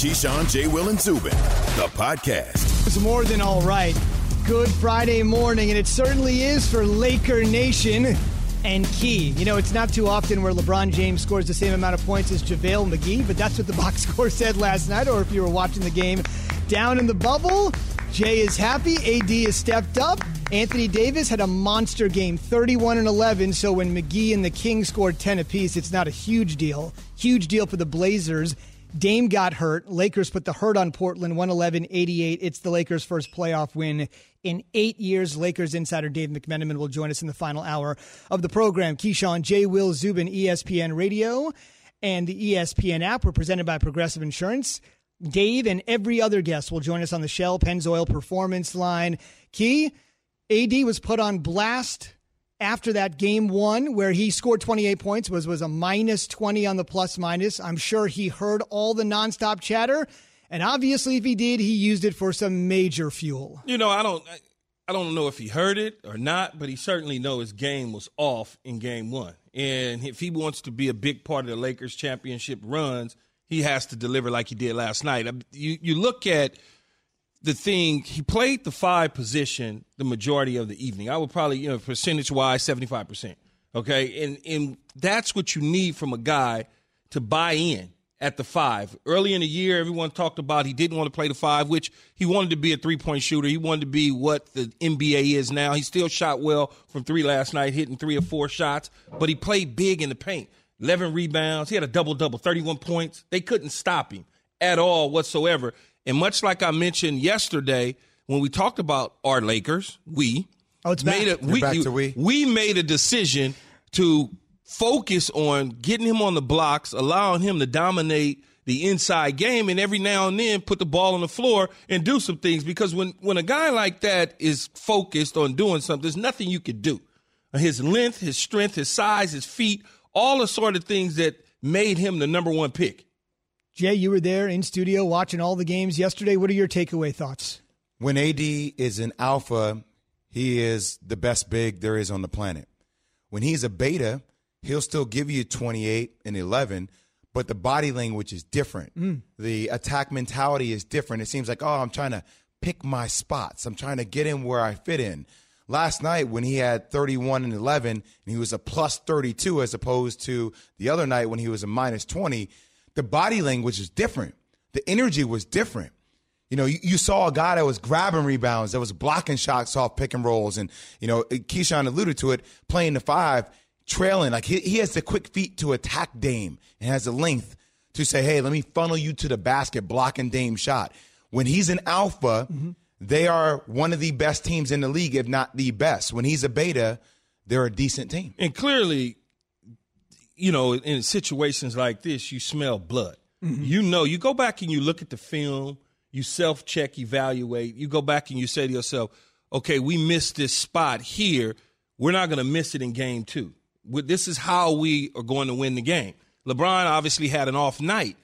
Keyshawn, J. Will, and Zubin, the podcast. It's more than all right. Good Friday morning, and it certainly is for Laker Nation and Key. You know, it's not too often where LeBron James scores the same amount of points as JaVale McGee, but that's what the box score said last night, or if you were watching the game down in the bubble. Jay is happy. AD has stepped up. Anthony Davis had a monster game, 31 and 11. So when McGee and the Kings scored 10 apiece, it's not a huge deal. Huge deal for the Blazers. Dame got hurt. Lakers put the hurt on Portland, 111 88. It's the Lakers' first playoff win in eight years. Lakers insider Dave McMenamin will join us in the final hour of the program. Keyshawn, J. Will Zubin, ESPN Radio, and the ESPN app were presented by Progressive Insurance. Dave and every other guest will join us on the Shell Pennzoil Performance Line. Key, AD was put on blast after that game one where he scored 28 points was was a minus 20 on the plus minus. I'm sure he heard all the nonstop chatter. And obviously if he did he used it for some major fuel. You know i don't i don't know if he heard it or not but he certainly know his game was off in game one. And if he wants to be a big part of the lakers championship runs he has to deliver like he did last night. You you look at the thing he played the five position the majority of the evening. I would probably you know percentage wise seventy five percent. Okay, and and that's what you need from a guy to buy in at the five. Early in the year, everyone talked about he didn't want to play the five, which he wanted to be a three point shooter. He wanted to be what the NBA is now. He still shot well from three last night, hitting three or four shots, but he played big in the paint. 11 rebounds. He had a double double, 31 points. They couldn't stop him at all whatsoever. And much like I mentioned yesterday when we talked about our Lakers, we oh, it's made back. a we, back to we. we made a decision to focus on getting him on the blocks, allowing him to dominate the inside game, and every now and then put the ball on the floor and do some things. Because when when a guy like that is focused on doing something, there's nothing you could do. His length, his strength, his size, his feet all the sort of things that made him the number one pick. Jay, you were there in studio watching all the games yesterday. What are your takeaway thoughts? When AD is an alpha, he is the best big there is on the planet. When he's a beta, he'll still give you 28 and 11, but the body language is different. Mm. The attack mentality is different. It seems like, oh, I'm trying to pick my spots. I'm trying to get in where I fit in last night when he had 31 and 11 and he was a plus 32 as opposed to the other night when he was a minus 20, the body language is different. The energy was different. You know, you, you, saw a guy that was grabbing rebounds, that was blocking shots off pick and rolls. And, you know, Keyshawn alluded to it, playing the five, trailing. Like he, he has the quick feet to attack Dame and has the length to say, hey, let me funnel you to the basket, blocking Dame shot. When he's an alpha, mm-hmm they are one of the best teams in the league, if not the best. When he's a beta, they're a decent team. And clearly, you know, in situations like this, you smell blood. Mm-hmm. You know, you go back and you look at the film, you self check, evaluate. You go back and you say to yourself, okay, we missed this spot here. We're not going to miss it in game two. This is how we are going to win the game. LeBron obviously had an off night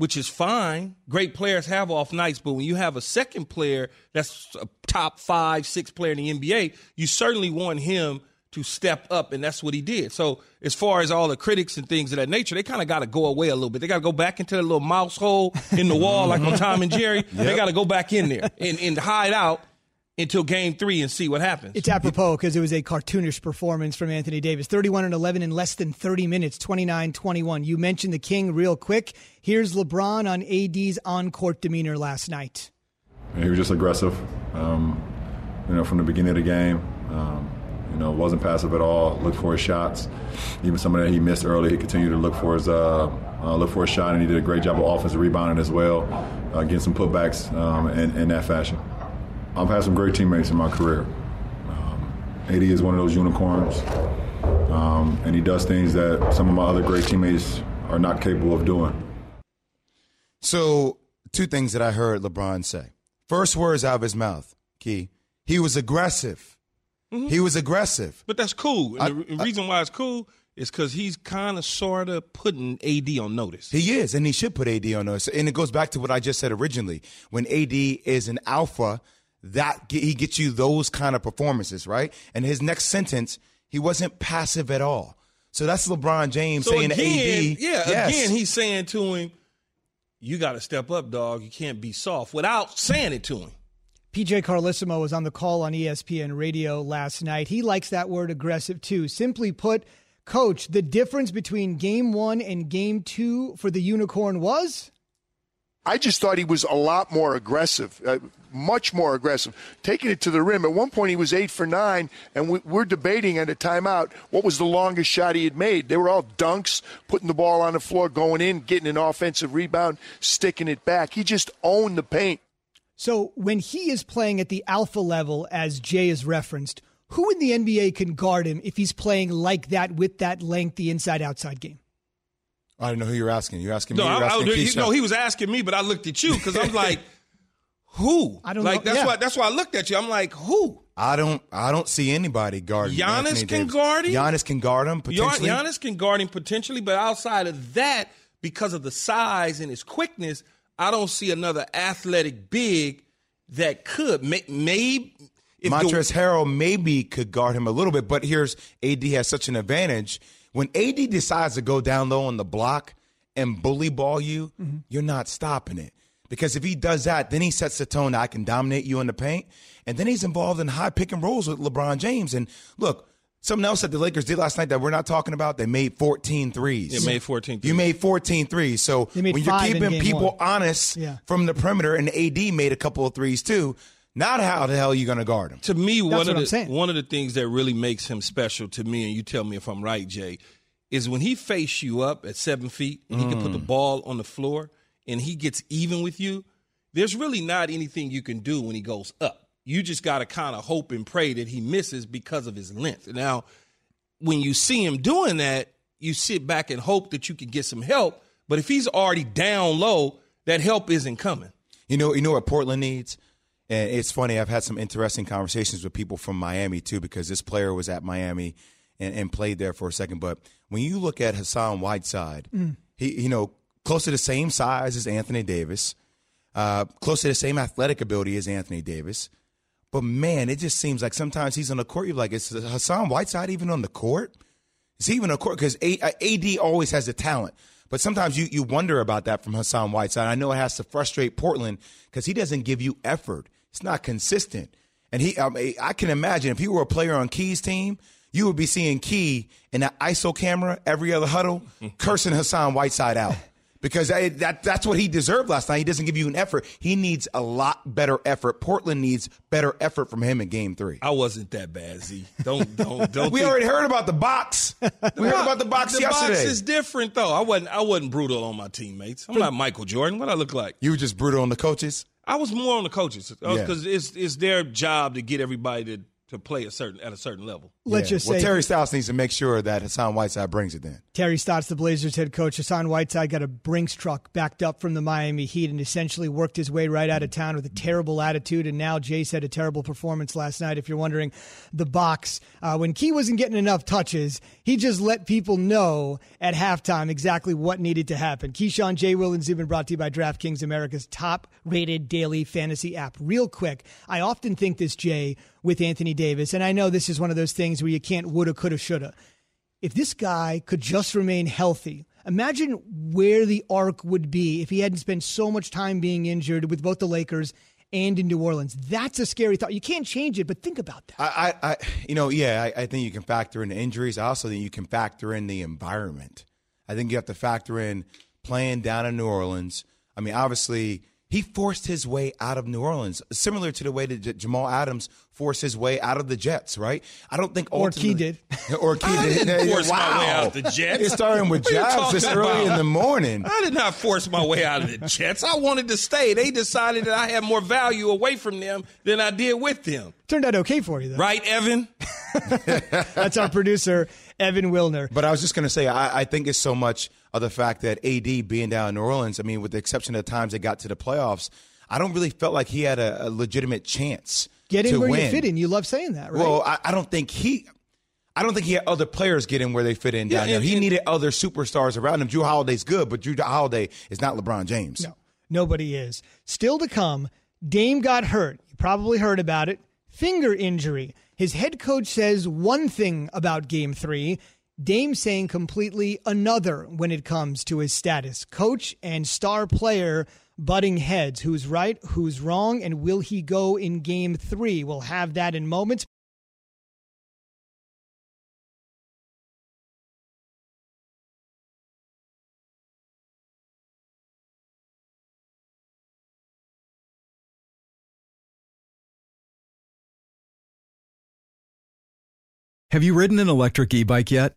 which is fine. Great players have off nights, but when you have a second player that's a top five, six player in the NBA, you certainly want him to step up, and that's what he did. So, as far as all the critics and things of that nature, they kind of got to go away a little bit. They got to go back into the little mouse hole in the wall, like on Tom and Jerry. Yep. They got to go back in there and, and hide out until game three and see what happens. It's apropos because it was a cartoonish performance from Anthony Davis 31 and 11 in less than 30 minutes, 29 21. You mentioned the King real quick. Here's LeBron on AD's on court demeanor last night. He was just aggressive, um, you know, from the beginning of the game. Um, you know, wasn't passive at all. Looked for his shots. Even some of that he missed early, he continued to look for his uh, uh, look for a shot, and he did a great job of offensive rebounding as well, uh, getting some putbacks um, in, in that fashion. I've had some great teammates in my career. Um, AD is one of those unicorns, um, and he does things that some of my other great teammates are not capable of doing. So, two things that I heard LeBron say. First words out of his mouth, Key. He was aggressive. Mm-hmm. He was aggressive. But that's cool. And I, the reason why it's cool is because he's kind of sort of putting AD on notice. He is, and he should put AD on notice. And it goes back to what I just said originally. When AD is an alpha, that he gets you those kind of performances, right? And his next sentence, he wasn't passive at all. So that's LeBron James so saying again, to AD. Yeah, yes. again, he's saying to him, you got to step up, dog. You can't be soft without saying it to him. PJ Carlesimo was on the call on ESPN radio last night. He likes that word aggressive too. Simply put, coach, the difference between game one and game two for the Unicorn was? I just thought he was a lot more aggressive, uh, much more aggressive, taking it to the rim. At one point, he was eight for nine, and we, we're debating at a timeout what was the longest shot he had made. They were all dunks, putting the ball on the floor, going in, getting an offensive rebound, sticking it back. He just owned the paint. So when he is playing at the alpha level, as Jay has referenced, who in the NBA can guard him if he's playing like that with that lengthy inside outside game? I don't know who you're asking. You're asking No, me. You're I, I, asking he, no, he was asking me, but I looked at you because I'm like, who? I don't like know. that's Yeah. why that's why I looked at you. I'm like, who? I don't. I don't see anybody guarding. Giannis Anthony can Davis. guard him? Giannis can guard him Gian- potentially. Giannis can guard him potentially, but outside of that, because of the size and his quickness, I don't see another athletic big that could. May, maybe if the- Montrezl Harrell maybe could guard him a little bit, but here's AD has such an advantage. When AD decides to go down low on the block and bully ball you, Mm-hmm. you're not stopping it. Because if he does that, then he sets the tone that I can dominate you in the paint. And then he's involved in high pick and rolls with LeBron James. And look, something else that the Lakers did last night that we're not talking about, they made 14 threes. They made 14 You made 14 threes. So when you're keeping people one. honest Yeah. from the perimeter, and AD made a couple of threes too, not how the hell are you going to guard him? to me, one of I'm the saying. one of the things that really makes him special to me, and you tell me if I'm right, Jay, is when he face you up at seven feet and he can Mm. put the ball on the floor and he gets even with you. There's really not anything you can do when he goes up. You just got to kind of hope and pray that he misses because of his length. Now, when you see him doing that, you sit back and hope that you can get some help. But if he's already down low, that help isn't coming. You know, you know what Portland needs, and it's funny. I've had some interesting conversations with people from Miami too, because this player was at Miami and, and played there for a second. But when you look at Hassan Whiteside, he, you know, close to the same size as Anthony Davis, uh, close to the same athletic ability as Anthony Davis. But man, it just seems like sometimes he's on the court. You're like, is Hassan Whiteside even on the court? Is he even on the court? Because AD uh, always has the talent. But sometimes you, you wonder about that from Hassan Whiteside. I know it has to frustrate Portland because he doesn't give you effort. It's not consistent. And he, um, I, mean, I can imagine if he were a player on Key's team, you would be seeing Key in that ISO camera every other huddle, cursing Hassan Whiteside out. Because that, that that's what he deserved last night. He doesn't give you an effort. He needs a lot better effort. Portland needs better effort from him in Game Three. I wasn't that bad, Z. Don't don't don't. We think- already heard about the box. We heard about the box the yesterday. box is different though. I wasn't I wasn't brutal on my teammates. I'm not Michael Jordan. What I look like? you were just brutal on the coaches. I was more on the coaches uh, Yeah. because it's it's their job to get everybody to, to play a certain at a certain level. Let's Yeah. just well, say Terry Stotts needs to make sure that Hassan Whiteside brings it then. Terry Stotts, the Blazers head coach, Hassan Whiteside got a Brinks truck backed up from the Miami Heat and essentially worked his way right out of town with a terrible attitude. And now Jay said a terrible performance last night. If you're wondering, the box, uh, when Key wasn't getting enough touches, he just let people know at halftime exactly what needed to happen. Keyshawn, Jay Will, and Zubin brought to you by DraftKings, America's top rated daily fantasy app. Real quick, I often think this, Jay, with Anthony Davis, and I know this is one of those things where you can't woulda, coulda, shoulda if this guy could just remain healthy, imagine where the arc would be if he hadn't spent so much time being injured with both the Lakers and in New Orleans. That's a scary thought. You can't change it, but think about that. I, I, I you know, yeah, I, I think you can factor in the injuries. I also think you can factor in the environment. I think you have to factor in playing down in New Orleans. I mean, obviously, he forced his way out of New Orleans, similar to the way that J- Jamal Adams forced his way out of the Jets, right? I don't think Or Key ultimately- or Key I did. didn't Yeah, force my way out the Jets. It's starting with What are you jabs this early about? in the morning. I did not force my way out of the Jets. I wanted to stay. They decided that I had more value away from them than I did with them. Turned out okay for you, though. Right, Evan? That's our producer, Evan Wilner. But I was just going to say, I, I think it's so much of the fact that AD being down in New Orleans, I mean, with the exception of the times they got to the playoffs, I don't really felt like he had a, a legitimate chance Get in to where win. you fit in. You love saying that, right? Well, I, I don't think he. I don't think he had other players get in where they fit in down Yeah, there. He needed other superstars around him. Jrue Holiday's good, but Jrue Holiday is not LeBron James. No, nobody is. Still to come, Dame got hurt. You probably heard about it. Finger injury. His head coach says one thing about game three. Dame saying completely another when it comes to his status. Coach and star player butting heads. Who's right? Who's wrong? And will he go in game three? We'll have that in moments. Have you ridden an electric e bike yet?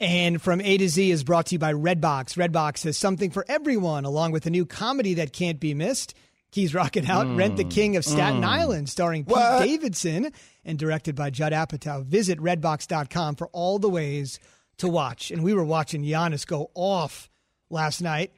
And from A to Z is brought to you by Redbox. Redbox has something for everyone, along with a new comedy that can't be missed. Keys Rocket Out, mm, Rent the King of Staten mm. Island, starring what? Pete Davidson and directed by Judd Apatow. Visit redbox.com for all the ways to watch. And we were watching Giannis go off last night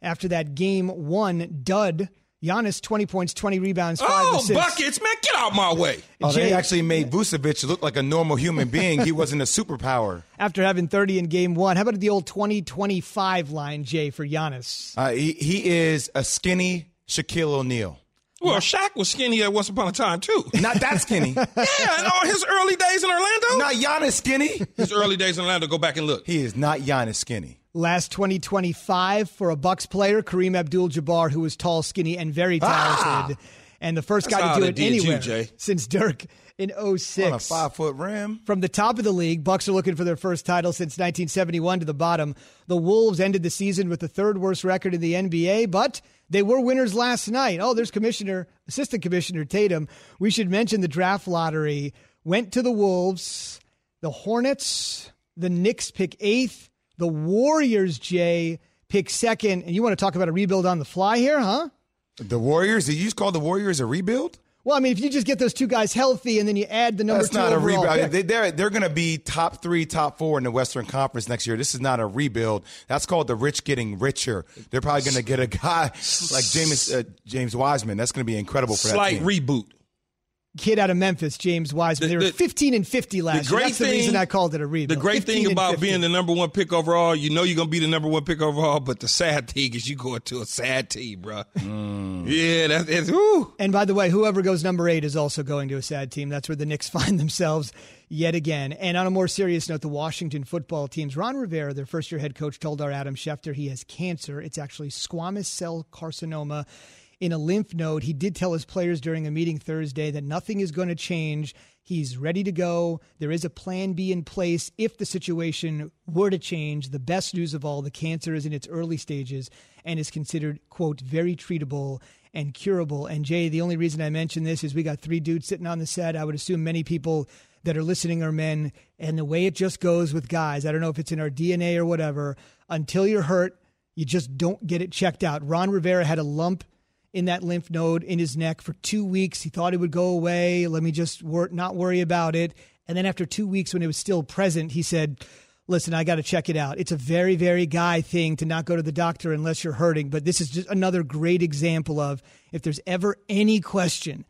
after that game one dud Giannis, 20 points, 20 rebounds, 5 oh, assists. buckets, man, get out my way. Oh, Jay, they actually made Vucevic look like a normal human being. he wasn't a superpower. After having 30 in game one, how about the old 20-25 line, Jay, for Giannis? Uh, he, he is a skinny Shaquille O'Neal. Well, Shaq was skinny at once upon a time too. Not that skinny. yeah, and all his early days in Orlando. Not Giannis skinny. His early days in Orlando. Go back and look. He is not Giannis skinny. Last 2025 for a Bucks player, Kareem Abdul-Jabbar, who was tall, skinny, and very talented, ah! and the first guy to do it anywhere you, since Dirk in 06. On a five foot rim. From the top of the league, Bucks are looking for their first title since 1971 to the bottom. The Wolves ended the season with the third worst record in the NBA, but they were winners last night. Oh, there's Commissioner, Assistant Commissioner Tatum. We should mention the draft lottery went to the Wolves, the Hornets, the Knicks pick eighth. The Warriors, Jay, pick second. And you want to talk about a rebuild on the fly here, huh? The Warriors? Did you just call the Warriors a rebuild? Well, I mean, if you just get those two guys healthy and then you add the number That's two not a rebuild. They, they're they're going to be top three, top four in the Western Conference next year. This is not a rebuild. That's called the rich getting richer. They're probably going to get a guy like James uh, James Wiseman. That's going to be incredible for Slight that team. reboot kid out of Memphis, James Wiseman. The, they were 15 and 50 last year. That's thing, the reason I called it a rebuild. The great thing about being the number one pick overall, you know you're going to be the number one pick overall, but the sad thing is you go to a sad team, bro. Mm. Yeah, that's, that's whoo. And by the way, whoever goes number eight is also going to a sad team. That's where the Knicks find themselves yet again. And on a more serious note, the Washington football teams, Ron Rivera, their first year head coach, told our Adam Schefter he has cancer. It's actually squamous cell carcinoma in a lymph node. He did tell his players during a meeting Thursday that nothing is going to change. He's ready to go. There is a plan B in place if the situation were to change. The best news of all, the cancer is in its early stages and is considered, quote, very treatable and curable. And Jay, the only reason I mention this is we got three dudes sitting on the set. I would assume many people that are listening are men. And the way it just goes with guys, I don't know if it's in our DNA or whatever, until you're hurt, you just don't get it checked out. Ron Rivera had a lump in that lymph node in his neck for two weeks. He thought it would go away. Let me just wor- not worry about it. And then after two weeks, when it was still present, he said, listen, I got to check it out. It's a very, very guy thing to not go to the doctor unless you're hurting. But this is just another great example of if there's ever any question,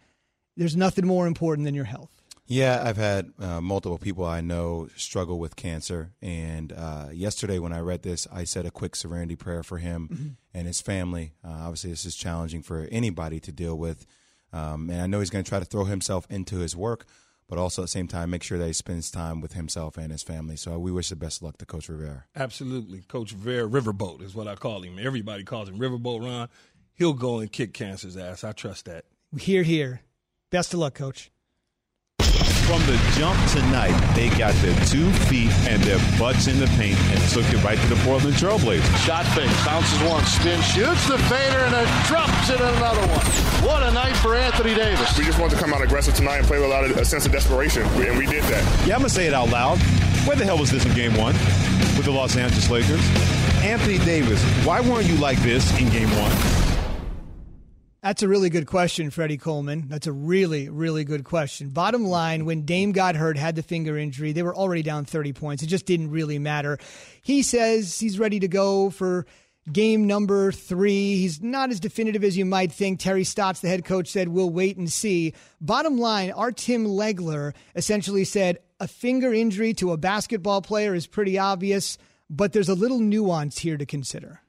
there's nothing more important than your health. Yeah, I've had uh, multiple people I know struggle with cancer. And uh, yesterday, when I read this, I said a quick serenity prayer for him mm-hmm. and his family. Uh, obviously, this is challenging for anybody to deal with. Um, and I know he's going to try to throw himself into his work but also at the same time make sure that he spends time with himself and his family. So we wish the best luck to Coach Rivera. Absolutely. Coach Rivera, Riverboat is what I call him. Everybody calls him Riverboat Ron. He'll go and kick cancer's ass. I trust that. Here, here. Best of luck, Coach. From the jump tonight, they got their two feet and their butts in the paint and took it right to the Portland Trailblazers. Shot fake, bounces one, spin, shoots the fader, and it drops it in another one. What a night for Anthony Davis. We just wanted to come out aggressive tonight and play with a lot of a sense of desperation, and we did that. Yeah, I'm going to say it out loud. Where the hell was this in game one with the Los Angeles Lakers? Anthony Davis, why weren't you like this in game one? That's a really good question, Freddie Coleman. That's a really, really good question. Bottom line, when Dame got hurt, had the finger injury, they were already down 30 points. It just didn't really matter. He says he's ready to go for game number three. He's not as definitive as you might think. Terry Stotts, the head coach, said, We'll wait and see. Bottom line, our Tim Legler essentially said a finger injury to a basketball player is pretty obvious, but there's a little nuance here to consider.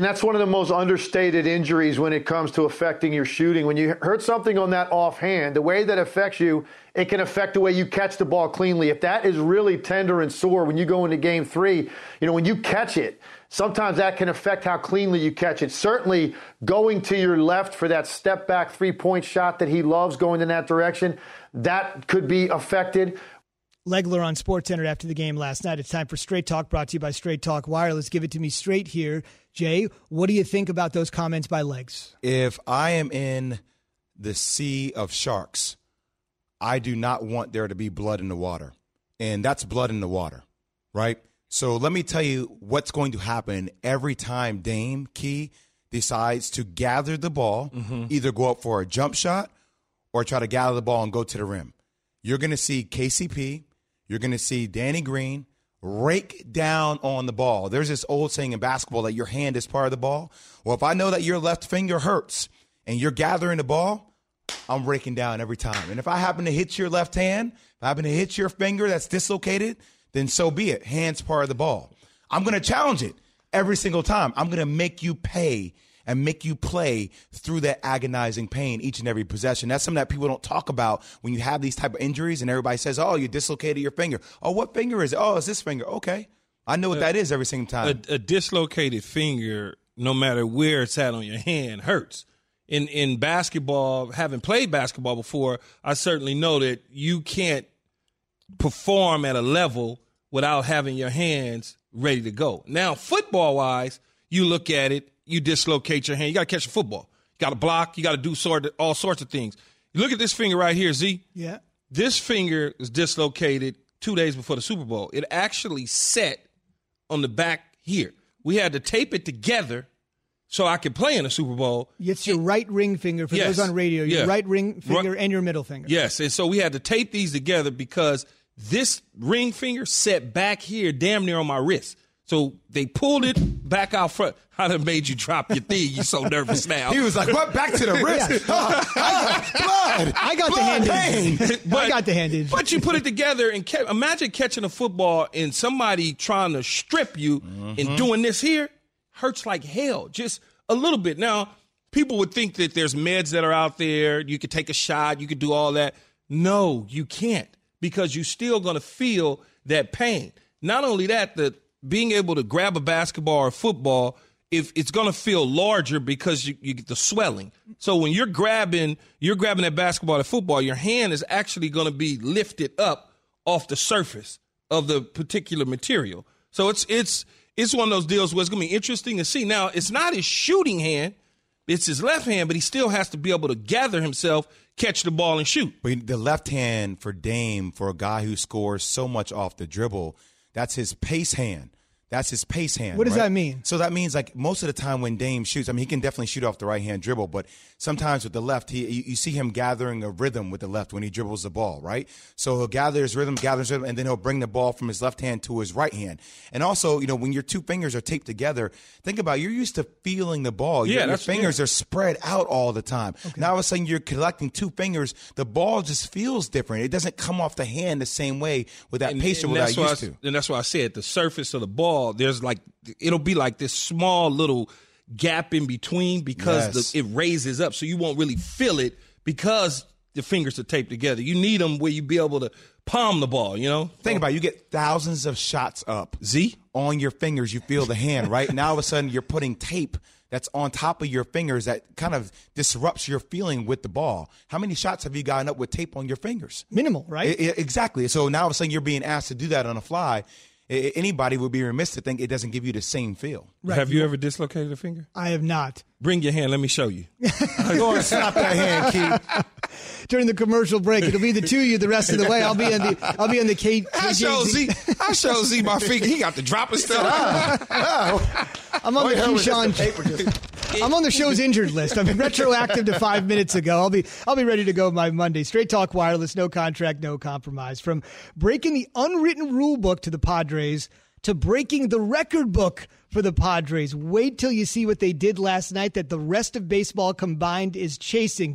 And that's one of the most understated injuries when it comes to affecting your shooting. When you hurt something on that offhand, the way that affects you, it can affect the way you catch the ball cleanly. If that is really tender and sore when you go into game three, you know, when you catch it, sometimes that can affect how cleanly you catch it. Certainly going to your left for that step back three point shot that he loves going in that direction, that could be affected. Legler on SportsCenter after the game last night. It's time for Straight Talk brought to you by Straight Talk Wireless. Give it to me straight here. Jay, what do you think about those comments by Legs? If I am in the sea of sharks, I do not want there to be blood in the water. And that's blood in the water, right? So let me tell you what's going to happen every time Dame Key decides to gather the ball, mm-hmm. either go up for a jump shot or try to gather the ball and go to the rim. You're going to see KCP, you're going to see Danny Green rake down on the ball. There's this old saying in basketball that your hand is part of the ball. Well, if I know that your left finger hurts and you're gathering the ball, I'm raking down every time. And if I happen to hit your left hand, if I happen to hit your finger that's dislocated, then so be it. Hand's part of the ball. I'm going to challenge it every single time. I'm going to make you pay and make you play through that agonizing pain each and every possession. That's something that people don't talk about when you have these type of injuries and everybody says, "Oh, you dislocated your finger." Oh, what finger is it? Oh, it's this finger. Okay, I know what that is every single time. A, a dislocated finger, no matter where it's at on your hand, hurts. In in basketball, having played basketball before, I certainly know that you can't perform at a level without having your hands ready to go. Now, football wise, you look at it you dislocate your hand. You got to catch a football. You got to block. You got to do sort of, all sorts of things. You look at this finger right here, Z. Yeah. This finger is dislocated two days before the Super Bowl. It actually set on the back here. We had to tape it together so I could play in a Super Bowl. It's your right ring finger for yes. those on radio. Your yeah. right ring finger and your middle finger. Yes, and so we had to tape these together because this ring finger set back here, damn near on my wrist. So they pulled it back out front. I'd have made you drop your thing. You're so nervous now. he was like, "What? Back to the wrist? Yeah. Uh, blood! I got blood, the hand pain. but, I got the hand But you put it together and ke- imagine catching a football and somebody trying to strip you mm-hmm. and doing this here hurts like hell. Just a little bit. Now, people would think that there's meds that are out there. You could take a shot. You could do all that. No, you can't because you're still going to feel that pain. Not only that, the being able to grab a basketball or football, if it's going to feel larger because you, you, get the swelling. So when you're grabbing, you're grabbing that basketball or football, your hand is actually going to be lifted up off the surface of the particular material. So it's it's it's one of those deals where it's going to be interesting to see. Now it's not his shooting hand It's his left hand, but he still has to be able to gather himself, catch the ball, and shoot. But the left hand for Dame, for a guy who scores so much off the dribble, that's his pace hand. That's his pace hand. What does right? that mean? So that means like most of the time when Dame shoots, I mean he can definitely shoot off the right hand dribble, but sometimes with the left, he you, you see him gathering a rhythm with the left when he dribbles the ball, right? So he'll gather his rhythm, gather his rhythm, and then he'll bring the ball from his left hand to his right hand. And also, you know, when your two fingers are taped together, think about it, you're used to feeling the ball. Yeah, your, your that's- fingers yeah. are spread out all the time. Now all of a sudden you're collecting two fingers, the ball just feels different. It doesn't come off the hand the same way with that pace and that I that's why used I, to. And that's why I said the surface of the ball, there's like it'll be like this small little gap in between because Yes. the, it raises up, so you won't really feel it because the fingers are taped together. You need them where you be able to palm the ball. You know, Think about it, you get thousands of shots up. Z on your fingers, you feel the hand, right? now all of a sudden you're putting tape that's on top of your fingers that kind of disrupts your feeling with the ball. How many shots have you gotten up with tape on your fingers? Minimal, right? I- I- exactly. So now all of a sudden you're being asked to do that on a fly. I- I- Anybody would be remiss to think it doesn't give you the same feel. Right. Have you ever dislocated a finger? I have not. Bring your hand. Let me show you. Go and slap that hand, Keith. During the commercial break, it'll be the two of you the rest of the way. I'll be in the I'll be on the K. I show Z. I show Z my finger. He got the dropping stuff. Oh. Oh. I'm on the Keyshawn. I'm on the show's injured list. I'm retroactive to five minutes ago. I'll be I'll be ready to go by Monday. Straight talk wireless, no contract, no compromise. From breaking the unwritten rule book to the Padres to breaking the record book for the Padres. Wait till you see what they did last night that the rest of baseball combined is chasing.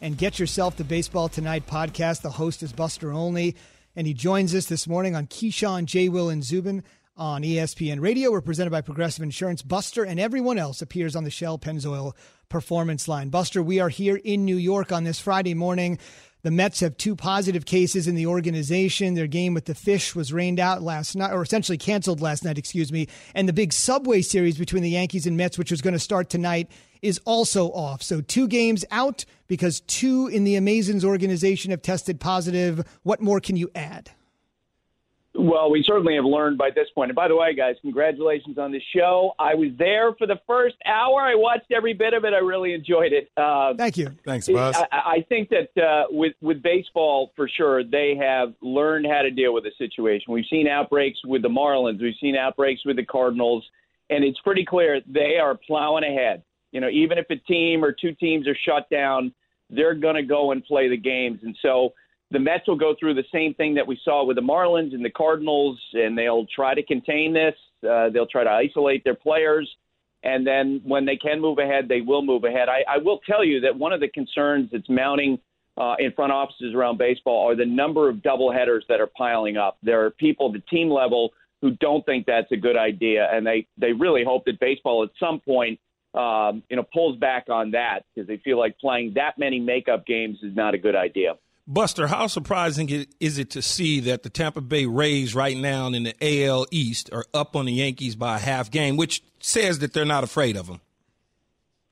And Get Yourself the Baseball Tonight podcast. The host is Buster Olney, and he joins us this morning on Keyshawn, J. Will, and Zubin on ESPN Radio. We're presented by Progressive Insurance. Buster and everyone else appears on the Shell Pennzoil Performance Line. Buster, we are here in New York on this Friday morning. The Mets have two positive cases in the organization. Their game with the Fish was rained out last night, or essentially canceled last night, excuse me. And the big Subway series between the Yankees and Mets, which was going to start tonight, is also off. So two games out because two in the Amazins organization have tested positive. What more can you add? Well, we certainly have learned by this point. And by the way, guys, congratulations on the show. I was there for the first hour. I watched every bit of it. I really enjoyed it. Uh, Thank you. Thanks, Buzz. I, I think that uh, with with baseball, for sure, they have learned how to deal with the situation. We've seen outbreaks with the Marlins. We've seen outbreaks with the Cardinals, and it's pretty clear they are plowing ahead. You know, even if a team or two teams are shut down, they're going to go and play the games. And so the Mets will go through the same thing that we saw with the Marlins and the Cardinals, and they'll try to contain this. Uh, they'll try to isolate their players. And then when they can move ahead, they will move ahead. I, I will tell you that one of the concerns that's mounting uh, in front offices around baseball are the number of doubleheaders that are piling up. There are people at the team level who don't think that's a good idea, and they, they really hope that baseball at some point um, you know pulls back on that because they feel like playing that many makeup games is not a good idea. Buster, how surprising is it to see that the Tampa Bay Rays right now in the AL East are up on the Yankees by a half game, which says that they're not afraid of them?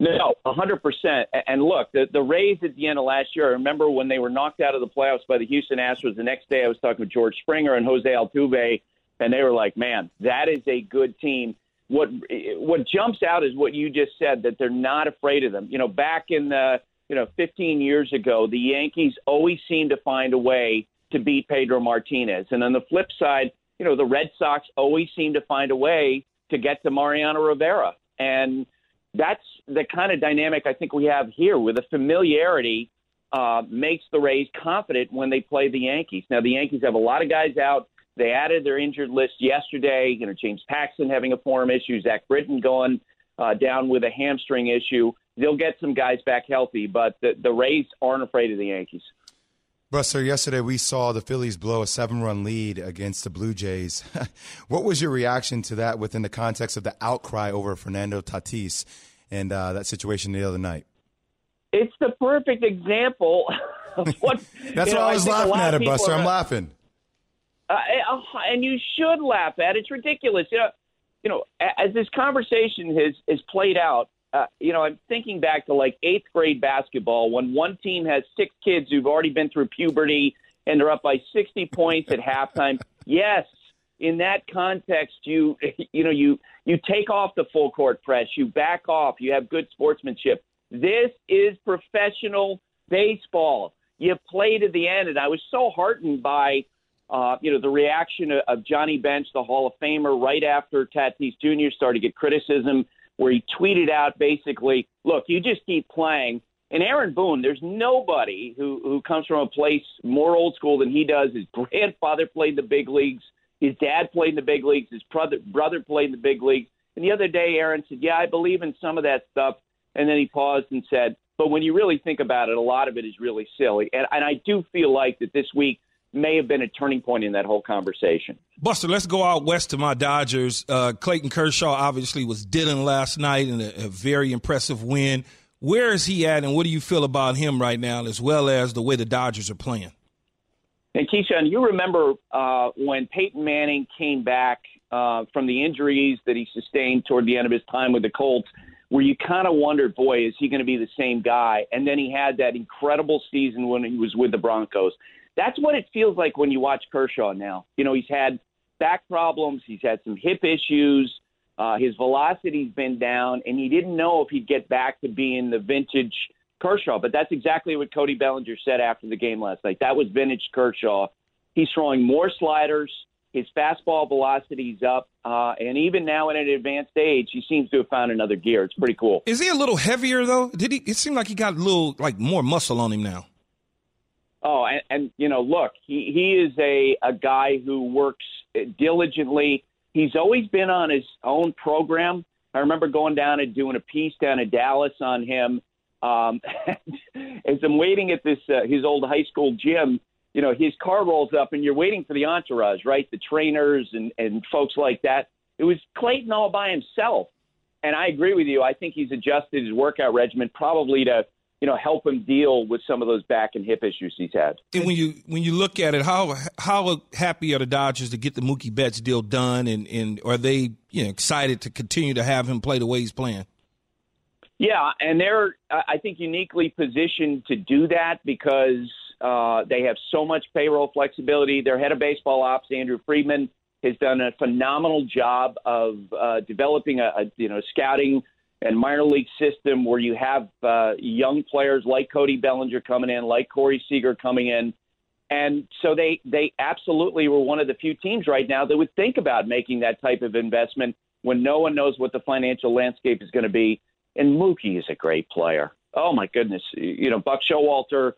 No, 100%. And look, the, the Rays at the end of last year, I remember when they were knocked out of the playoffs by the Houston Astros, the next day I was talking with George Springer and Jose Altuve, and they were like, man, that is a good team. What what jumps out is what you just said that they're not afraid of them. You know, back in the you know 15 years ago, the Yankees always seemed to find a way to beat Pedro Martinez, and on the flip side, you know, the Red Sox always seem to find a way to get to Mariano Rivera, and that's the kind of dynamic I think we have here with a familiarity uh, makes the Rays confident when they play the Yankees. Now, the Yankees have a lot of guys out. They added their injured list yesterday. You know, James Paxton having a form issue, Zach Britton going uh, down with a hamstring issue. They'll get some guys back healthy, but the, the Rays aren't afraid of the Yankees. Buster, yesterday we saw the Phillies blow a seven run lead against the Blue Jays. what was your reaction to that within the context of the outcry over Fernando Tatis and uh, that situation the other night? It's the perfect example of what. That's why I was laughing at it, Buster. I'm laughing. Uh, and you should laugh at it. It's ridiculous. You know, you know, as this conversation has has played out, uh, you know, I'm thinking back to like eighth grade basketball when one team has six kids who've already been through puberty and they're up by 60 points at halftime. Yes, in that context, you you know you you take off the full court press, you back off, you have good sportsmanship. This is professional baseball. You play to the end, and I was so heartened by uh, you know the reaction of Johnny Bench, the Hall of Famer, right after Tatis Jr. started to get criticism, where he tweeted out basically, "Look, you just keep playing." And Aaron Boone, there's nobody who who comes from a place more old school than he does. His grandfather played the big leagues. His dad played in the big leagues. His brother brother played in the big leagues. And the other day, Aaron said, "Yeah, I believe in some of that stuff." And then he paused and said, "But when you really think about it, a lot of it is really silly." And, and I do feel like that this week may have been a turning point in that whole conversation. Buster, let's go out west to my Dodgers. Uh, Clayton Kershaw obviously was dealing last night in a, a, very impressive win. Where is he at, and what do you feel about him right now, as well as the way the Dodgers are playing? And Keyshawn, you remember uh, when Peyton Manning came back uh, from the injuries that he sustained toward the end of his time with the Colts, where you kind of wondered, boy, is he going to be the same guy? And then he had that incredible season when he was with the Broncos. That's what it feels like when you watch Kershaw now. You know, he's had back problems, he's had some hip issues. Uh, his velocity's been down, and he didn't know if he'd get back to being the vintage Kershaw. But that's exactly what Cody Bellinger said after the game last night. That was vintage Kershaw. He's throwing more sliders. His fastball velocity's up, uh, and even now at an advanced age, he seems to have found another gear. It's pretty cool. Is he a little heavier though? Did he? It seemed like he got a little like more muscle on him now. Oh, and, and you know, look, he he is a a guy who works diligently. He's always been on his own program. I remember going down and doing a piece down in Dallas on him. Um, as I'm waiting at this uh, his old high school gym, you know, his car rolls up and you're waiting for the entourage, right? The trainers and and folks like that. It was Clayton all by himself, and I agree with you. I think he's adjusted his workout regimen probably to you know, help him deal with some of those back and hip issues he's had. And when you when you look at it, how how happy are the Dodgers to get the Mookie Betts deal done, and and are they you know excited to continue to have him play the way he's playing? Yeah, and they're I think uniquely positioned to do that because uh, they have so much payroll flexibility. Their head of baseball ops, Andrew Friedman, has done a phenomenal job of uh, developing a, a you know scouting and minor league system where you have uh, young players like Cody Bellinger coming in, like Corey Seager coming in. And so they, they absolutely were one of the few teams right now that would think about making that type of investment when no one knows what the financial landscape is going to be. And Mookie is a great player. oh my goodness, you know, Buck Showalter,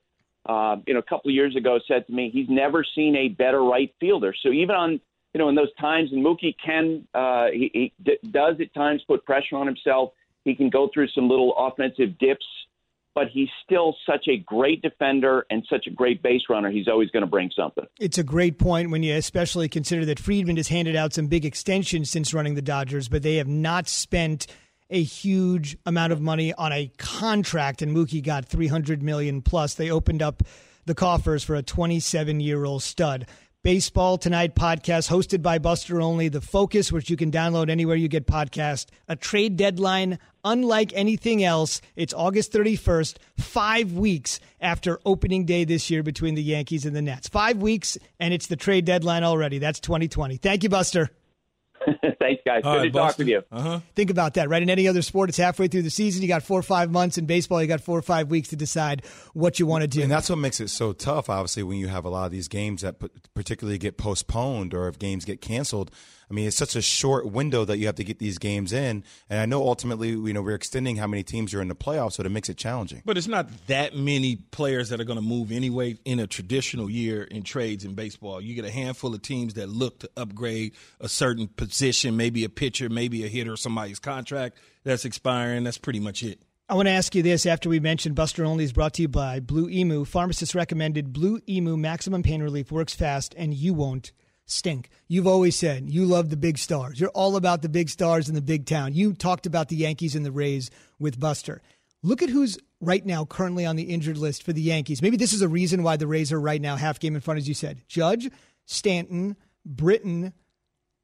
uh, you know, a couple of years ago said to me he's never seen a better right fielder. So even on, you know, in those times, and Mookie can, uh, he, he d- does at times put pressure on himself. He can go through some little offensive dips, but he's still such a great defender and such a great base runner. He's always going to bring something. It's a great point when you especially consider that Friedman has handed out some big extensions since running the Dodgers, but they have not spent a huge amount of money on a contract, and Mookie got 300 million plus. They opened up the coffers for a 27 year old stud. Baseball Tonight podcast hosted by Buster Olney, The Focus, which you can download anywhere you get podcast. A trade deadline unlike anything else. It's August 31st, five weeks after opening day this year between the Yankees and the Nats. Five weeks, and it's the trade deadline already. That's 2020. Thank you, Buster. Thanks, guys. All Good right, to talk Buster. with you. Uh-huh. Think about that, right? In any other sport, it's halfway through the season. You got four or five months. In baseball, you got four or five weeks to decide what you want to do. And that's what makes it so tough, obviously, when you have a lot of these games that particularly get postponed or if games get canceled. I mean, it's such a short window that you have to get these games in. And I know ultimately, you know, we're extending how many teams are in the playoffs, so it makes it challenging. But it's not that many players that are going to move anyway in a traditional year in trades in baseball. You get a handful of teams that look to upgrade a certain position, maybe a pitcher, maybe a hitter, somebody's contract that's expiring. That's pretty much it. I want to ask you this after we mentioned Buster Olney is brought to you by Blue Emu. Pharmacists recommended Blue Emu Maximum Pain Relief works fast and you won't stink. You've always said you love the big stars. You're all about the big stars in the big town. You talked about the Yankees and the Rays with Buster. Look at who's right now currently on the injured list for the Yankees. Maybe this is a reason why the Rays are right now half game in front, as you said. Judge, Stanton, Britton,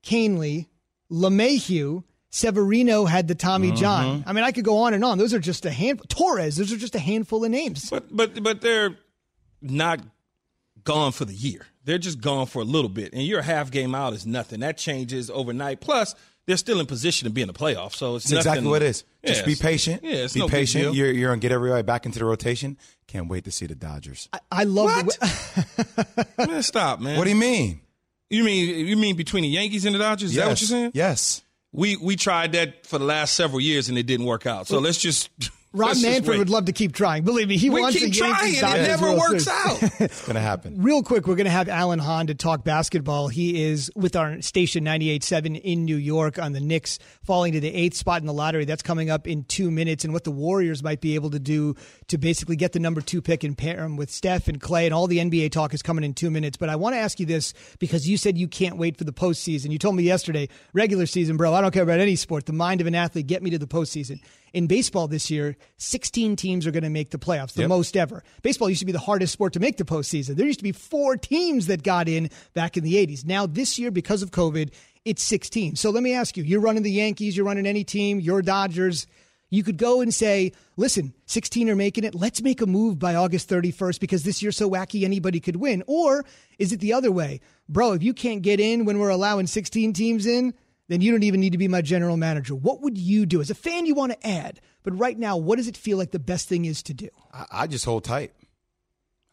Kahnle, LeMahieu, Severino had the Tommy mm-hmm. John. I mean, I could go on and on. Those are just a handful. Torres, those are just a handful of names. But but but they're not gone for the year. They're just gone for a little bit, and your half game out is nothing. That changes overnight. Plus, they're still in position to be in the playoffs, so it's It's exactly nothing- what it is. Just Yeah, be it's- patient. Yeah, it's be no big patient. deal. You're, you're going to get everybody back into the rotation. Can't wait to see the Dodgers. I, I love the way- Man, stop, man. What do you mean? You mean you mean between the Yankees and the Dodgers? Is that what you're saying? Yes. We we tried that for the last several years and it didn't work out. So let's just Rob let's just Manfred would love to keep trying. Believe me, he We wants keep the trying, and it never works Series. out. It's going to happen. Real quick, we're going to have Alan Hahn to talk basketball. He is with our station 98.7 in New York on the Knicks, falling to the eighth spot in the lottery. That's coming up in two minutes, and what the Warriors might be able to do to basically get the number two pick and pair him with Steph and Clay, and all the NBA talk is coming in two minutes. But I want to ask you this because you said you can't wait for the postseason. You told me yesterday, regular season, bro, I don't care about any sport. The mind of an athlete, get me to the postseason. In baseball this year, 16 teams are going to make the playoffs, the Yep. most ever. Baseball used to be the hardest sport to make the postseason. There used to be four teams that got in back in the 80s. Now, this year, because of COVID, it's 16. So let me ask you you're running the Yankees, you're running any team, you're Dodgers. You could go and say, listen, 16 are making it. Let's make a move by August 31st because this year's so wacky anybody could win. Or is it the other way? Bro, if you can't get in when we're allowing 16 teams in, then you don't even need to be my general manager. What would you do? As a fan, you want to add. But right now, what does it feel like the best thing is to do? I, I just hold tight.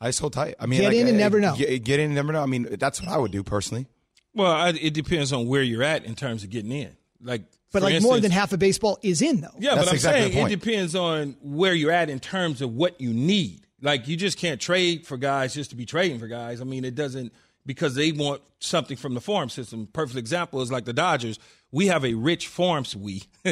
I just hold tight. I mean, Get like, in and uh, never know. Get, get in and never know. I mean, that's what I would do personally. Well, I, it depends on where you're at in terms of getting in. Like, But for like more than half of baseball is in, though. Yeah, That's but I'm exactly saying it depends on where you're at in terms of what you need. Like you just can't trade for guys just to be trading for guys. I mean, it doesn't because they want something from the farm system. Perfect example is like the Dodgers. We have a rich farm. We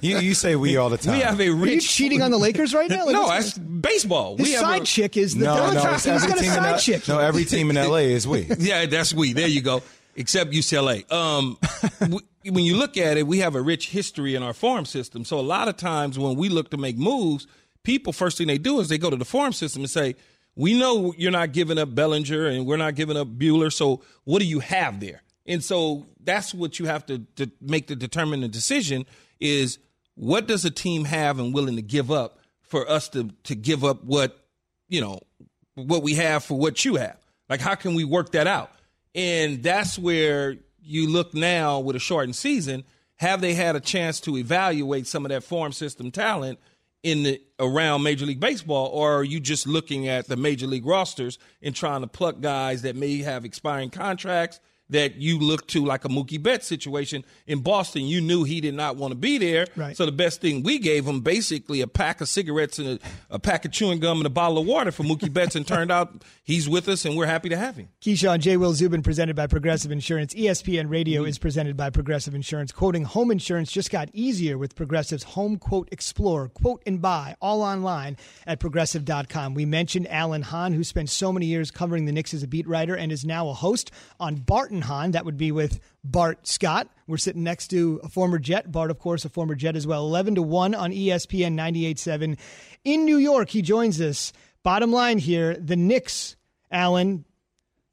You, you say we all the time. we have a rich. Are you rich. cheating on the Lakers right now? Like, no, that's baseball. his we have side a, chick is the no, Dodgers. no, it's He's every got a team in side L- chick. No, every team in LA is we. Yeah, that's we. There you go. Except UCLA. Um, w- when you look at it, we have a rich history in our farm system. So a lot of times when we look to make moves, people first thing they do is they go to the farm system and say, "We know you're not giving up Bellinger and we're not giving up Buehler. So what do you have there?" And so that's what you have to, to make the determine the decision is what does a team have and willing to give up for us to to give up what you know what we have for what you have. Like, how can we work that out? And that's where you look now with a shortened season. Have they had a chance to evaluate some of that farm system talent in the around Major League Baseball, or are you just looking at the Major League rosters and trying to pluck guys that may have expiring contracts that you look to like a Mookie Betts situation in Boston. You knew he did not want to be there. Right. So the best thing we gave him basically a pack of cigarettes and a, a pack of chewing gum and a bottle of water for Mookie Betts, and turned out he's with us and we're happy to have him. Keyshawn J. Will Zubin presented by Progressive Insurance. ESPN Radio mm-hmm. is presented by Progressive Insurance. Quoting home insurance just got easier with Progressive's Home Quote Explorer. Quote and buy all online at progressive.com. We mentioned Alan Hahn, who spent so many years covering the Knicks as a beat writer and is now a host on Bart and Hahn. That would be with Bart Scott. We're sitting next to a former Jet. Bart, of course, a former Jet as well. 11 to 1 on ESPN 98.7. In New York, he joins us. Bottom line here the Knicks, Alan,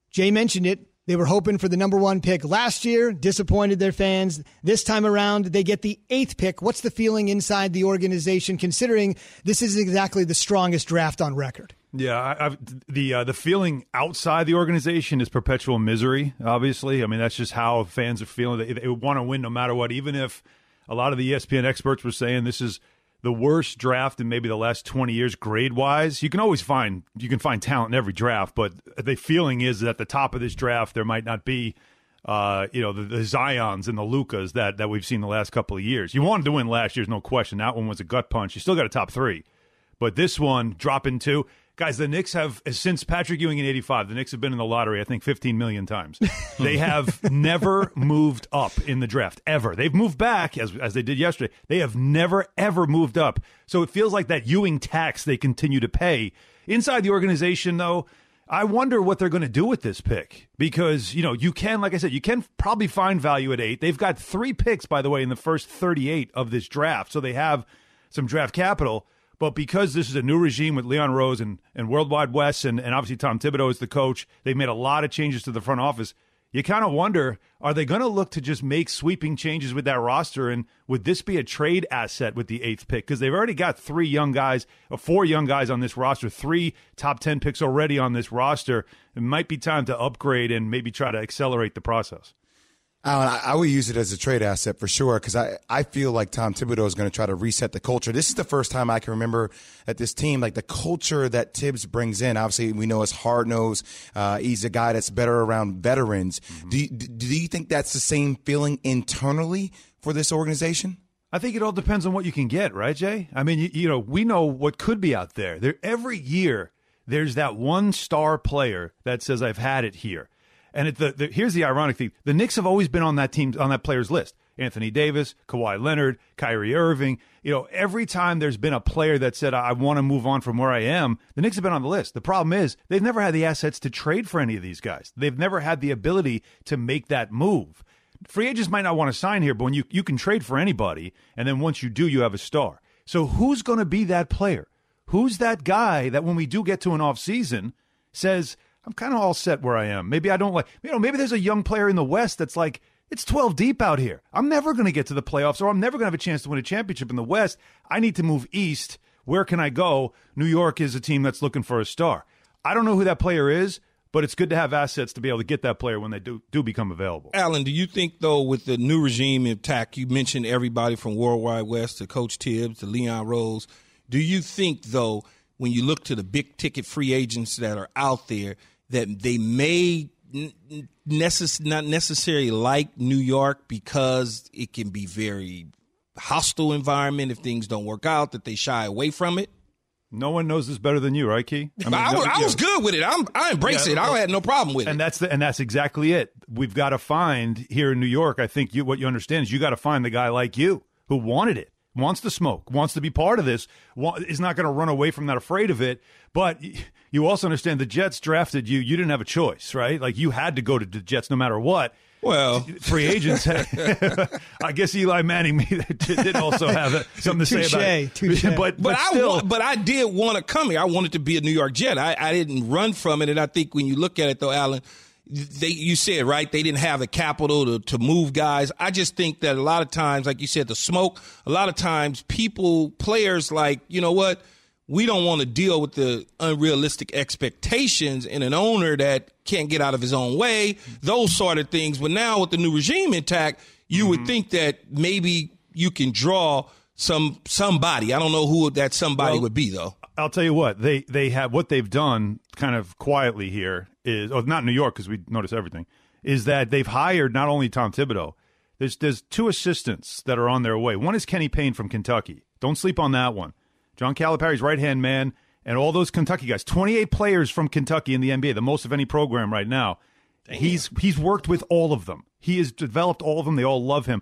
Jay mentioned it. They were hoping for the number one pick last year, disappointed their fans. This time around, they get the eighth pick. What's the feeling inside the organization, considering this is exactly the strongest draft on record? Yeah, I, I've, the uh, the feeling outside the organization is perpetual misery. Obviously, I mean that's just how fans are feeling. They, they want to win no matter what. Even if a lot of the ESPN experts were saying this is the worst draft in maybe the last twenty years, grade wise, you can always find you can find talent in every draft. But the feeling is that at the top of this draft there might not be. Uh, you know the, the Zion's and the Lucas that that we've seen the last couple of years. You wanted to win last year's, no question. That one was a gut punch. You still got a top three, but this one dropping two. Guys, the Knicks have since Patrick Ewing in '85. The Knicks have been in the lottery, I think, 15 million times. they have never moved up in the draft ever. They've moved back as as they did yesterday. They have never ever moved up. So it feels like that Ewing tax they continue to pay inside the organization. Though, I wonder what they're going to do with this pick because you know you can, like I said, you can probably find value at eight. They've got three picks, by the way, in the first 38 of this draft, so they have some draft capital. But because this is a new regime with Leon Rose and, and Worldwide Wes and, and obviously Tom Thibodeau is the coach, they've made a lot of changes to the front office. You kind of wonder are they going to look to just make sweeping changes with that roster? And would this be a trade asset with the eighth pick? Because they've already got three young guys, or four young guys on this roster, three top 10 picks already on this roster. It might be time to upgrade and maybe try to accelerate the process. Alan, I, I would use it as a trade asset for sure because I, I feel like Tom Thibodeau is going to try to reset the culture. This is the first time I can remember at this team, like the culture that Thibs brings in. Obviously, we know it's hard nosed. Uh, he's a guy that's better around veterans. Do, you, do you think that's the same feeling internally for this organization? I think it all depends on what you can get, right, Jay? I mean, you, you know, we know what could be out there. There every year there's that one star player that says I've had it here. And it, the, the, here's the ironic thing: the Knicks have always been on that team on that player's list. Anthony Davis, Kawhi Leonard, Kyrie Irving. You know, every time there's been a player that said I want to move on from where I am, the Knicks have been on the list. The problem is they've never had the assets to trade for any of these guys. They've never had the ability to make that move. Free agents might not want to sign here, but when you you can trade for anybody, and then once you do, you have a star. So who's going to be that player? Who's that guy that when we do get to an off season says? I'm kind of all set where I am. Maybe I don't like, you know, maybe there's a young player in the West that's like, it's 12 deep out here. I'm never going to get to the playoffs or I'm never going to have a chance to win a championship in the West. I need to move east. Where can I go? New York is a team that's looking for a star. I don't know who that player is, but it's good to have assets to be able to get that player when they do, do become available. Alan, do you think, though, with the new regime intact, you mentioned everybody from Worldwide Wes to Coach Thibs to Leon Rose. Do you think, though, when you look to the big ticket free agents that are out there, that they may necess- not necessarily like New York because it can be very hostile environment if things don't work out that they shy away from it. No one knows this better than you, right, Key? I, mean, I, no, I was good with it. I'm, I embrace yeah, it. I had no problem with and it. That's the, and that's exactly it. We've got to find here in New York. I think you, what you understand is you got to find the guy like you who wanted it wants to smoke, wants to be part of this, is not going to run away from that, afraid of it. But you also understand the Jets drafted you. You didn't have a choice, right? Like you had to go to the Jets no matter what. Well, free agents. I guess Eli Manning did also have something to touché, say about touché. it. But, but, but, I but I did want to come here. I wanted to be a New York Jet. I, I didn't run from it, and I think when you look at it, though, Alan, they you said right they didn't have the capital to, to move guys i just think that a lot of times like you said the smoke a lot of times people players like you know what we don't want to deal with the unrealistic expectations in an owner that can't get out of his own way those sort of things but now with the new regime intact you mm-hmm. would think that maybe you can draw some somebody i don't know who that somebody well, would be though I'll tell you what they they have what they've done kind of quietly here is oh not New York because we notice everything is that they've hired not only Tom Thibodeau, there's there's two assistants that are on their way. One is Kenny Payne from Kentucky. Don't sleep on that one. John Calipari's right hand man, and all those Kentucky guys. 28 players from Kentucky in the NBA, the most of any program right now. He's he's worked with all of them. He has developed all of them. They all love him.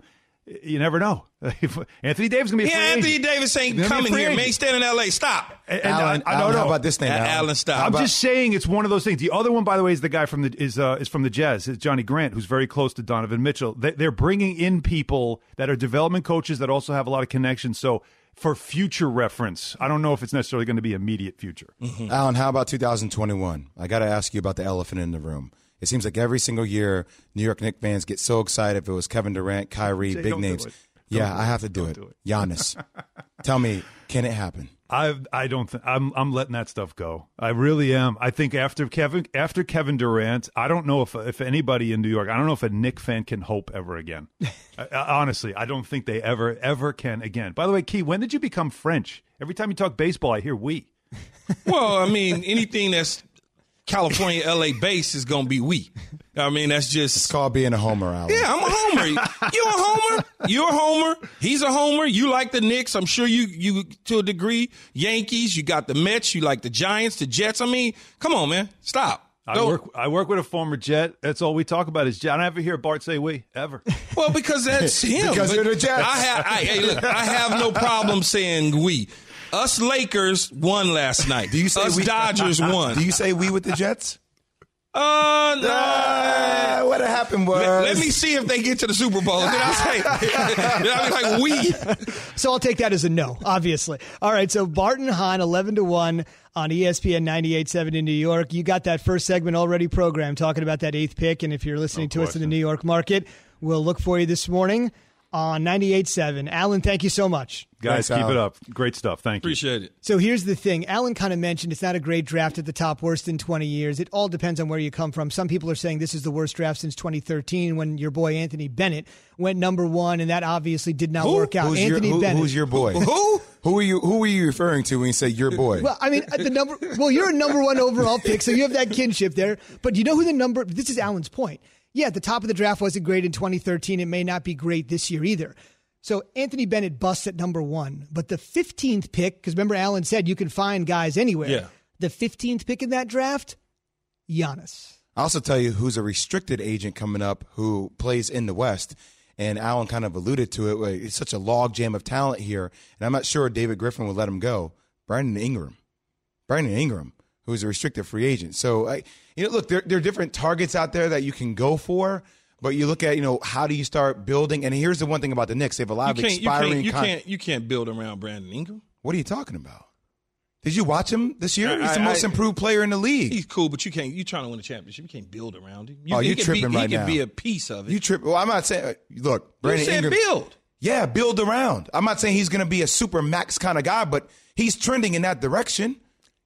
You never know. Anthony Davis gonna be. A Yeah, Anthony agent. Davis ain't He's gonna be a coming here, man. agent. He's staying in L.A. Stop. And Alan, I, I don't Alan, know. how about this name, A- Alan? Alan, stop. I'm just saying it's one of those things. The other one, by the way, is the guy from the is uh, is from the Jazz. It's Johnnie Bryant, who's very close to Donovan Mitchell. They, they're bringing in people that are development coaches that also have a lot of connections. So for future reference, I don't know if it's necessarily going to be immediate future. Mm-hmm. Alan, how about 2021? I got to ask you about the elephant in the room. It seems like every single year, New York Knicks fans get so excited if it was Kevin Durant, Kyrie, Jay, big names. Yeah, I have to do it. do it. Giannis, tell me, can it happen? I I don't think I'm I'm letting that stuff go. I really am. I think after Kevin after Kevin Durant, I don't know if if anybody in New York, I don't know if a Knick fan can hope ever again. I, I- honestly, I don't think they ever ever can again. By the way, Key, when did you become French? Every time you talk baseball, I hear we. Well, I mean, anything that's California, L.A. base is going to be we. I mean, that's just. It's called being a homer, Alan. Yeah, I'm a homer. You're a homer. You're a homer. He's a homer. You like the Knicks. I'm sure you you to a degree. Yankees. You got the Mets. You like the Giants, the Jets. I mean, come on, man. Stop. I Don't- work I work with a former Jet. That's all we talk about is Jet. I don't ever hear Bart say we ever. Well, because that's him. Because But you're the Jets. I have, I, hey, look, I have no problem saying we. Us Lakers won last night. Do you say Us we, Dodgers won? Do you say we with the Jets? Uh, no. Ah, what happened was. Let, let me see if they get to the Super Bowl. Then I'll say, then I'll be like, we. So I'll take that as a no, obviously. All right, so Bart and Hahn, 11 to 1 on ESPN 98.7 in New York. You got that first segment already programmed talking about that eighth pick. And if you're listening to us in the New York market, we'll look for you this morning on 98.7. Alan, thank you so much. Guys, Thanks, keep Alan. it up. Great stuff. Thank you. Appreciate it. So here's the thing. Alan kind of mentioned it's not a great draft at the top, worst in 20 years. It all depends on where you come from. Some people are saying this is the worst draft since 2013 when your boy Anthony Bennett went number one, and that obviously did not Who? work out. Who's, Anthony your, who- Bennett. who's your boy? Who? Who are you? Who are you referring to when you say your boy? Well, I mean, the number. Well, you're a number one overall pick, so you have that kinship there. But you know who the number? This is Alan's point. Yeah, the top of the draft wasn't great in 2013. It may not be great this year either. So Anthony Bennett busts at number one, but the 15th pick, because remember Alan said you can find guys anywhere. Yeah. The 15th pick in that draft, Giannis. I'll also tell you who's a restricted agent coming up who plays in the West. And Alan kind of alluded to it. It's such a log jam of talent here. And I'm not sure David Griffin would let him go. Brandon Ingram. Brandon Ingram, who's a restricted free agent. So, I, you know, look, there, there are different targets out there that you can go for. But you look at, you know, how do you start building? And here's the one thing about the Knicks. They have a lot You of can't, you expiring can't, you con- can't, you can't build around Brandon Ingram. What are you talking about? Did you watch him this year? I- He's the I- most improved player in the league. He's cool, but you can't. You trying to win a championship? You can't build around him. You, oh, he you tripping be, right He now. could be a piece of it. You trip. Well, I'm not saying. Look, Brandon said Ingram. build. Yeah, build around. I'm not saying he's going to be a super max kind of guy, but he's trending in that direction.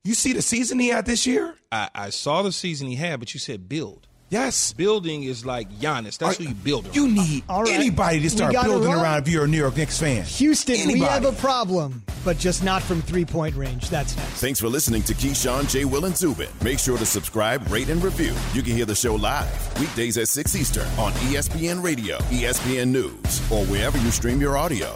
You see the season he had this year? I, I saw the season he had, but you said build. Yes. Building is like Giannis. That's who you build around. You need All right. anybody to start building wrong. around if you're a New York Knicks fan. Houston, Anybody. we have a problem, but just not from three point range. That's next. Thanks for listening to Keyshawn, J. Will, and Zubin. Make sure to subscribe, rate, and review. You can hear the show live weekdays at 6 Eastern on ESPN Radio, ESPN News, or wherever you stream your audio.